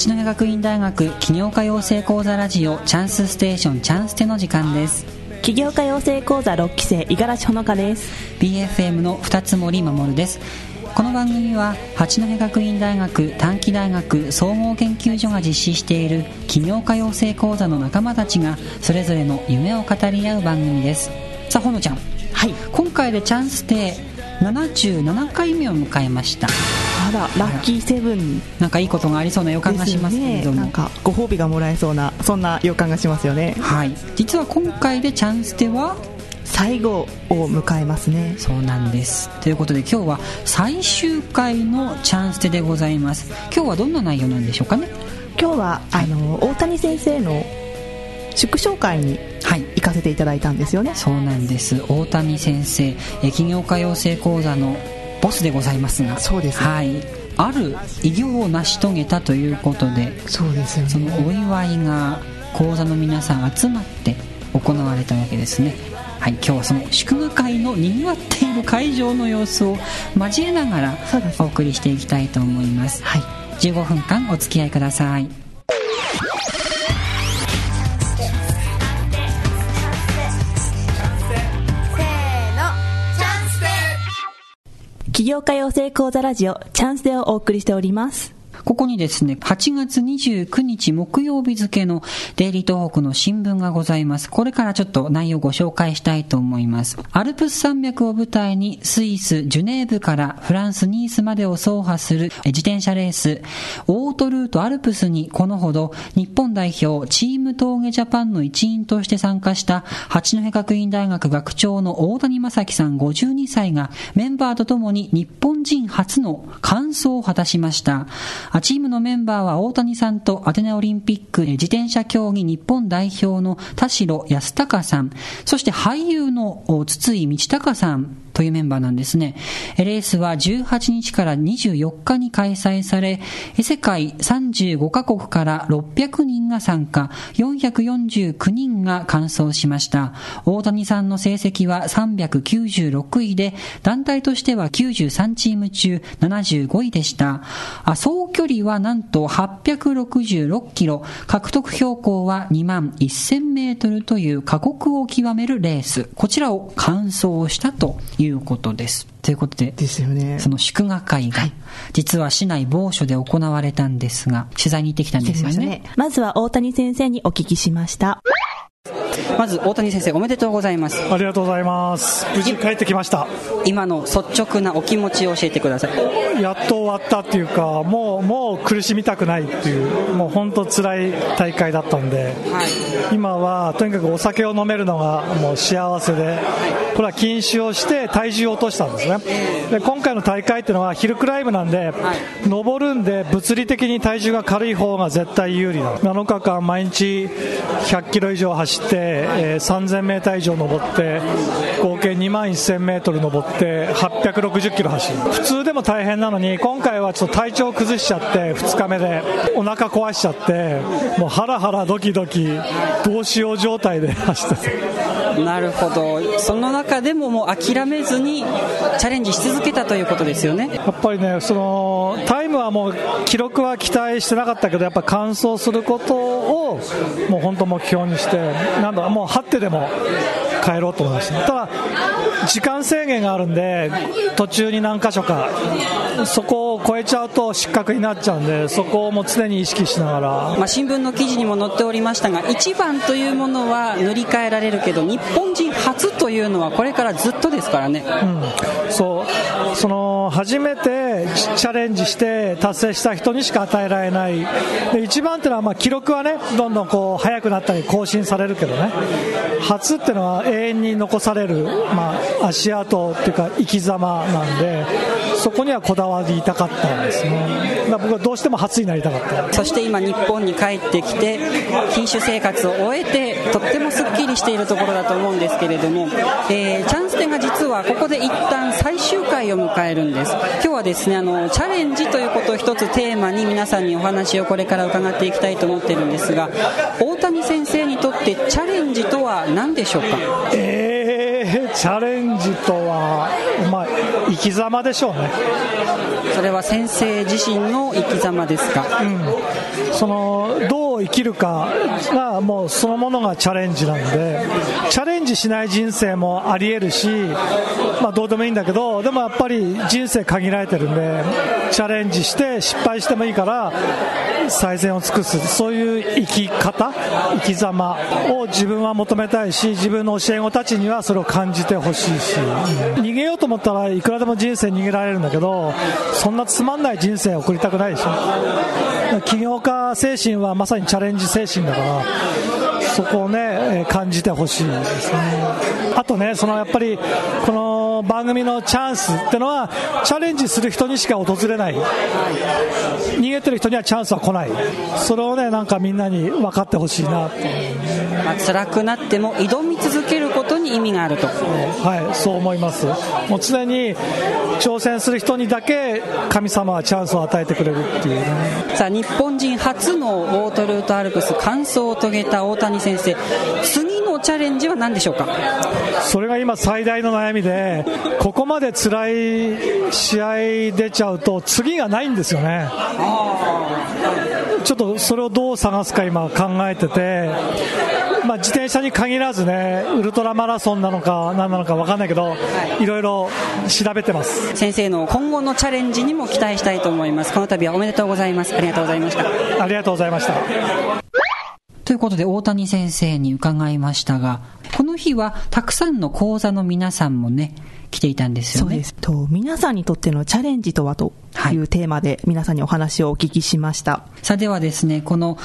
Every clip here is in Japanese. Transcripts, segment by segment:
八戸学院大学起業家養成講座ラジオチャンスステーションチャンステの時間です。起業家養成講座6期生五十嵐ほのかです。BFM の二つ森守です。この番組は八戸学院大学短期大学総合研究所が実施している起業家養成講座の仲間たちがそれぞれの夢を語り合う番組です。さあほのちゃん。はい。今回でチャンステ77回目を迎えましたあらラッキーセブン。なんかいいことがありそうな予感がしますけれども、ね、なんか。ご褒美がもらえそうなそんな予感がしますよね。はい。実は今回でチャンステは最後を迎えますね。そうなんです。ということで今日は最終回のチャンステでございます。今日はどんな内容なんでしょうかね？今日は、あの大谷先生の祝勝会にはい。行かせていただいたんですよね。そうなんです。大谷先生え起業家養成講座のボスでございますがそうです。ねはい。ある偉業を成し遂げたということでそうですよそのお祝いが講座の皆さん集まって行われたわけですね。はい今日はその祝賀会のにぎわっている会場の様子を交えながらお送りしていきたいと思いますはい15分間お付き合いください起業家養成講座ラジオチャンスでお送りしております。ここにですね、8月29日木曜日付のデイリー東北の新聞がございます。これからちょっと内容をご紹介したいと思います。アルプス山脈を舞台にスイス・ジュネーブからフランス・ニースまでを走破する自転車レース、オートルートアルプスにこのほど日本代表チーム峠ジャパンの一員として参加した八戸学院大学学長の大谷正樹さん52歳がメンバーとともに日本人初の完走を果たしました。チームのメンバーは大谷さんとアテネオリンピック自転車競技日本代表の田代康隆さん、そして俳優の筒井道隆さん。というメンバーなんですね。レースは18日から24日に開催され、世界35カ国から600人が参加、449人が完走しました。大谷さんの成績は396位で、団体としては93チーム中75位でした。総距離はなんと866キロ、獲得標高は2万1000メートルという過酷を極めるレース。こちらを完走したということです。ということで、ですよねその祝賀会が、実は市内某所で行われたんですが、取材に行ってきたんですよね。まずは大谷先生にお聞きしましたまず大谷先生おめでとうございます。ありがとうございます。無事帰ってきました。今の率直なお気持ちを教えてください。やっと終わったっていうか、もう、もう苦しみたくないっていう、もう本当辛い大会だったんで、はい。今はとにかくお酒を飲めるのがもう幸せで、これは禁酒をして体重を落としたんですね。で、今回の大会っていうのはヒルクライムなんで、登るんで物理的に体重が軽い方が絶対有利なの。7日間毎日100キロ以上走って、えー3000メーター以上登って、合計2万1000メートル登って、860キロ走る。普通でも大変なのに、今回はちょっと体調崩しちゃって、2日目で、お腹壊しちゃって、もうハラハラドキドキ、どうしよう状態で走ってて。なるほど。その中でももう諦めずにチャレンジし続けたということですよね。やっぱりね、そのタイムはもう記録は期待してなかったけど、やっぱ完走することをもう本当目標にして、なんだもう張ってでも帰ろうと思いました。ただ時間制限があるんで、途中に何箇所か、そこを超えちゃうと失格になっちゃうんで、そこをもう常に意識しながら、まあ、新聞の記事にも載っておりましたが、1番というものは塗り替えられるけど、日本人初というのはこれからずっとですからね。そう。その初めてチャレンジして達成した人にしか与えられない。で一番っていうのはまあ記録はねどんどんこう速くなったり更新されるけどね。初っていうのは永遠に残される、まあ、足跡っていうか生き様なんでそこにはこだわりたかったんですね。だから僕はどうしても初になりたかった。そして今日本に帰ってきて禁酒生活を終えてとってもすっきりしているところだと思うんですけれども、えーチャンステが実はここで一旦最終回を迎えるんです。今日はですねあのチャレンジということを一つテーマに皆さんにお話をこれから伺っていきたいと思っているんですが大谷先生にとってチャレンジとは何でしょうか？えー、チャレンジとは、まあ、生き様でしょうね。そそれは先生自身の生き様ですか、うん、そのどう生きるかがもうそのものがチャレンジなんでチャレンジしない人生もありえるし、まあ、どうでもいいんだけどでもやっぱり人生限られてるんでチャレンジして失敗してもいいから最善を尽くすそういう生き方生き様を自分は求めたいし自分の教え子たちにはそれを感じてほしいし、逃げようと思ったらいくらでも人生逃げられるんだけどそんなつまんない人生を送りたくないでしょ。起業家精神はまさにチャレンジ精神だからそこをね感じてほしいですね。あとねそのやっぱりこの番組のチャンスってのはチャレンジする人にしか訪れない。逃げてる人にはチャンスは来ない。それをねなんかみんなに分かってほしいなまあ、辛くなっても挑み続けることに意味があると。はいそう思います。もう常に挑戦する人にだけ神様はチャンスを与えてくれるっていうね。さあ日本人初のオートルートアルプス完走を遂げた大谷先生。次のチャレンジは何でしょうか？それが今最大の悩みでここまで辛い試合出ちゃうと次がないんですよね。ちょっとそれをどう探すか今考えててまあ、自転車に限らずねウルトラマラソンなのか何なのか分かんないけど、いろいろ調べてます。先生の今後のチャレンジにも期待したいと思います。この度はおめでとうございます。ありがとうございました。ありがとうございましたということで大谷先生に伺いましたがこの日はたくさんの講座の皆さんもね来ていたんですよね。そうです。と、皆さんにとってのチャレンジとはというテーマで皆さんにお話をお聞きしました。さあではですね、この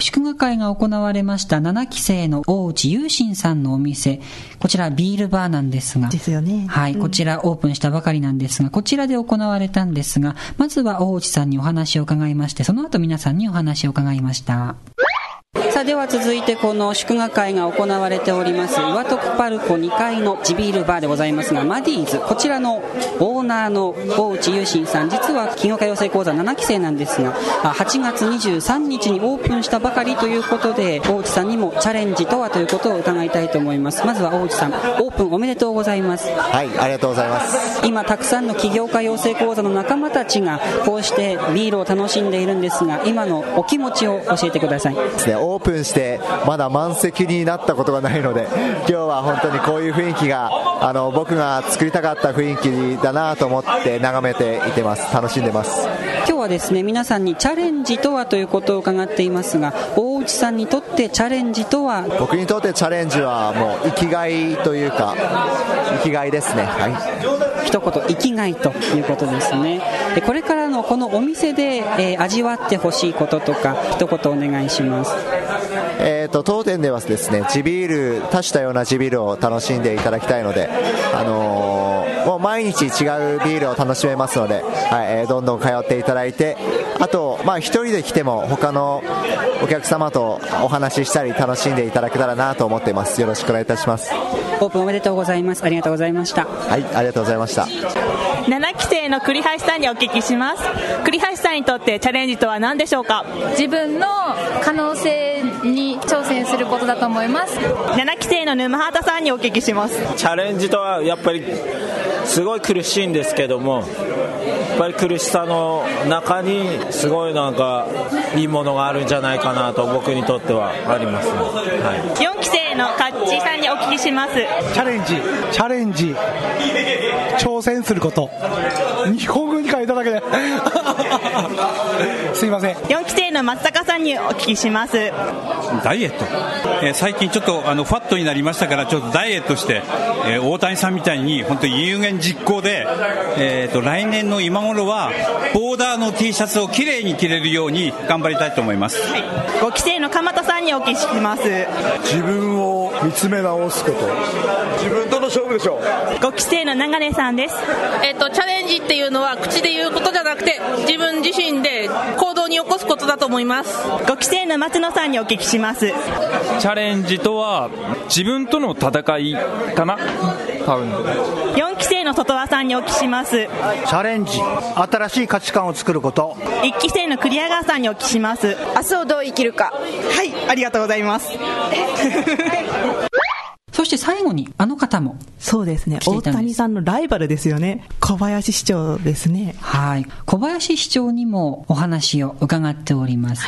祝賀会が行われました7期生の大内雄心さんのお店、こちらビールバーなんですが、ですよね。はい、こちらオープンしたばかりなんですが、こちらで行われたんですが、まずは大内さんにお話を伺いまして、その後皆さんにお話を伺いました。さあでは続いてこの祝賀会が行われております。岩徳パルコ2階の地ビールバーでございますがマディーズこちらのオーナーの大内雄心さん。実は企業家養成講座7期生なんですが8月23日にオープンしたばかりということで大内さんにもチャレンジとはということを伺いたいと思います。まずは大内さんオープンおめでとうございます。はいありがとうございます。今たくさんの起業家養成講座の仲間たちがこうしてビールを楽しんでいるんですが今のお気持ちを教えてくださいオープンしてまだ満席になったことがないので今日は本当にこういう雰囲気があの僕が作りたかった雰囲気だなと思って眺めていてます。楽しんでます。今日はですね皆さんにチャレンジとはということを伺っていますが大内さんにとってチャレンジとは？僕にとってチャレンジはもう生きがいというか生きがいですね。はい一言生きがいということですね。これからのこのお店で、えー、味わってほしいこととか一言お願いします。えーと、当店ではですね地ビール多種多様な地ビールを楽しんでいただきたいので、あのー、もう毎日違うビールを楽しめますので、はいえー、どんどん通っていただいてあと、まあ、1人で来ても他のお客様とお話ししたり楽しんでいただけたらなと思っています。よろしくお願いいたします。オープンおめでとうございます。ありがとうございました。はいありがとうございました。7期生の栗橋さんにお聞きします。栗橋さんにとってチャレンジとは何でしょうか？自分の可能性に挑戦することだと思います。7期生の沼畑さんにお聞きします。チャレンジとはやっぱりすごい苦しいんですけどもぱり苦しさの中にすごいなんかいいものがあるんじゃないかなと僕にとってはありますね、はい、4期生のカッチーさんにお聞きします。チャレンジチャレンジ。挑戦すること日本語に書いただけで。すいません。4期生の松坂さんにお聞きします。ダイエット、えー、最近ちょっとあのファットになりましたからちょっとダイエットして、えー、大谷さんみたいに本当に有言実行で、えーと、と来年の今頃はボーダーの T シャツをきれいに着れるように頑張りたいと思います、はい、5期生の鎌田さんにお聞きします。自分を見つめ直すこと。自分との勝負でしょう。5期生の長根さんです。えっ、ー、とチャレンジっていうのは口で言うことじゃなくて自分自身で行動に起こすことだと思います。5期生の松野さんにお聞きします。チャレンジとは自分との戦いかな？多分。4期生の外輪さんにお聞きします。チャレンジ新しい価値観を作ること。1期生の栗谷川さんにお聞きします。明日をどう生きるか。はいありがとうございます そそして最後にあの方もそうですね。大谷さんのライバルですよね。小林市長ですね。はい。小林市長にもお話を伺っております。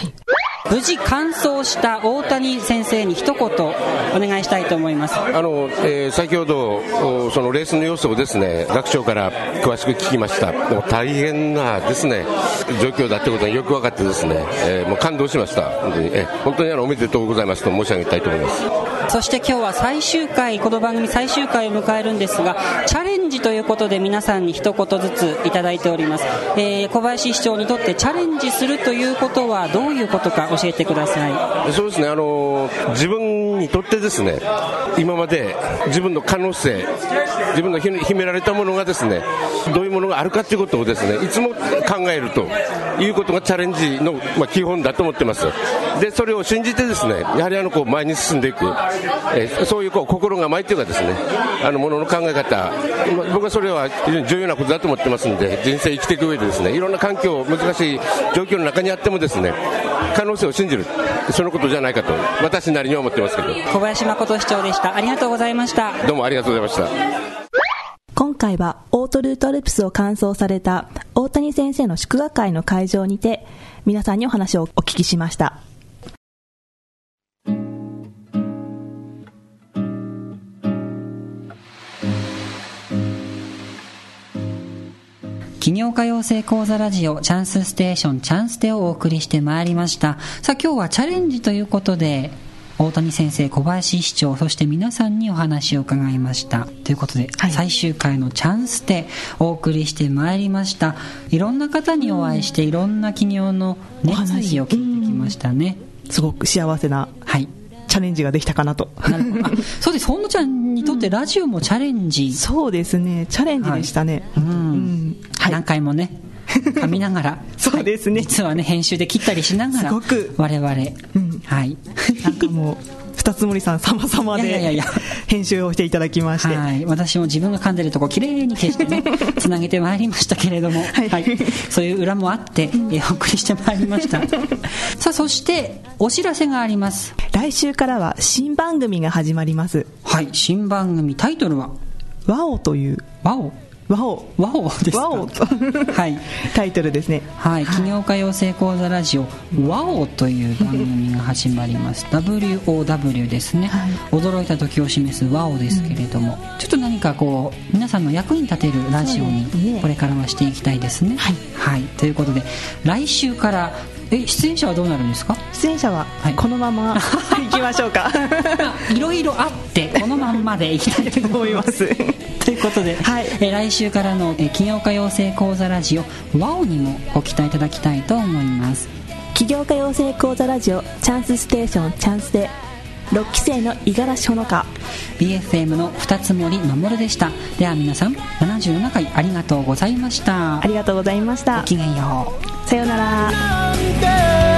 無事完走した大谷先生に一言お願いしたいと思います。あの、えー先ほどおそのレースの様子をですね学長から詳しく聞きましたもう大変なですね状況だってことがよく分かってですね、えーもう感動しました本当に、えー本当にあのおめでとうございますと申し上げたいと思いますそして今日は最終回、この番組最終回を迎えるんですが、チャレンジということで皆さんに一言ずついただいております。えー小林市長にとってチャレンジするということはどういうことか教えてください。そうですね、あの自分にとってですね、今まで自分の可能性、自分の秘められたものがですね、どういうものがあるかということをですね、いつも考えるということがチャレンジの、ま、基本だと思ってます。で、それを信じてですね、やはりあのこう前に進んでいく、えそういうこう心構えというかですね、あのものの考え方、僕はそれは非常に重要なことだと思ってますんで、人生生きていく上でですね、いろんな環境、難しい状況の中にあってもですね、可能性を信じる、そのことじゃないかと、私なりには思ってますけど、小林誠市長でした。ありがとうございました。どうもありがとうございました。今回はオートルートアルプスを完走された大谷先生の祝賀会の会場にて皆さんにお話をお聞きしました。企業家養成講座ラジオチャンスステーションチャンステをお送りしてまいりました。さあ今日はチャレンジということで大谷先生小林市長そして皆さんにお話を伺いました。ということで、最終回のチャンステお送りしてまいりました。いろんな方にお会いしていろんな企業の熱意を聞いてきましたね。すごく幸せなはいチャレンジができたかなと。なるほど。あそうです。本野ちゃんにとってラジオもチャレンジ、そうですね、チャレンジでしたね。うん。何回もね 噛みながら。そうですね、実はね編集で切ったりしながらすごく。我々、はい。なんかもう、二つ森さん様々で。いやいやいや編集をしていただきまして。はい、私も自分が噛んでるとこきれいに消してねつなげてまいりましたけれども、はい。そういう裏もあって、えーお送りしてまいりました。さあそしてお知らせがあります。来週からは新番組が始まります。はい。新番組タイトルはワオという。ワオワオ。ワオですか？ワオ はい。タイトルですね。はい、起業家養成講座ラジオ「WOW」という番組が始まります。WOW ですね、驚いた時を示す WOW ですけれども、ちょっと何かこう皆さんの役に立てるラジオにこれからはしていきたいですね。はい、ということで来週からえ出演者はどうなるんですか？出演者はこのまま 行きましょうか。いろいろあって このまんまでいきたいと思います。とい。うことで、え来週からのえ起業家養成講座ラジオ「WOW」にもご期待いただきたいと思います。起業家養成講座ラジオチャンスステーションチャンスで6期生の五十嵐ほのか。BFM の二つ森守でした。では皆さん77回ありがとうございました。ありがとうございました。ごきげんよう。さようなら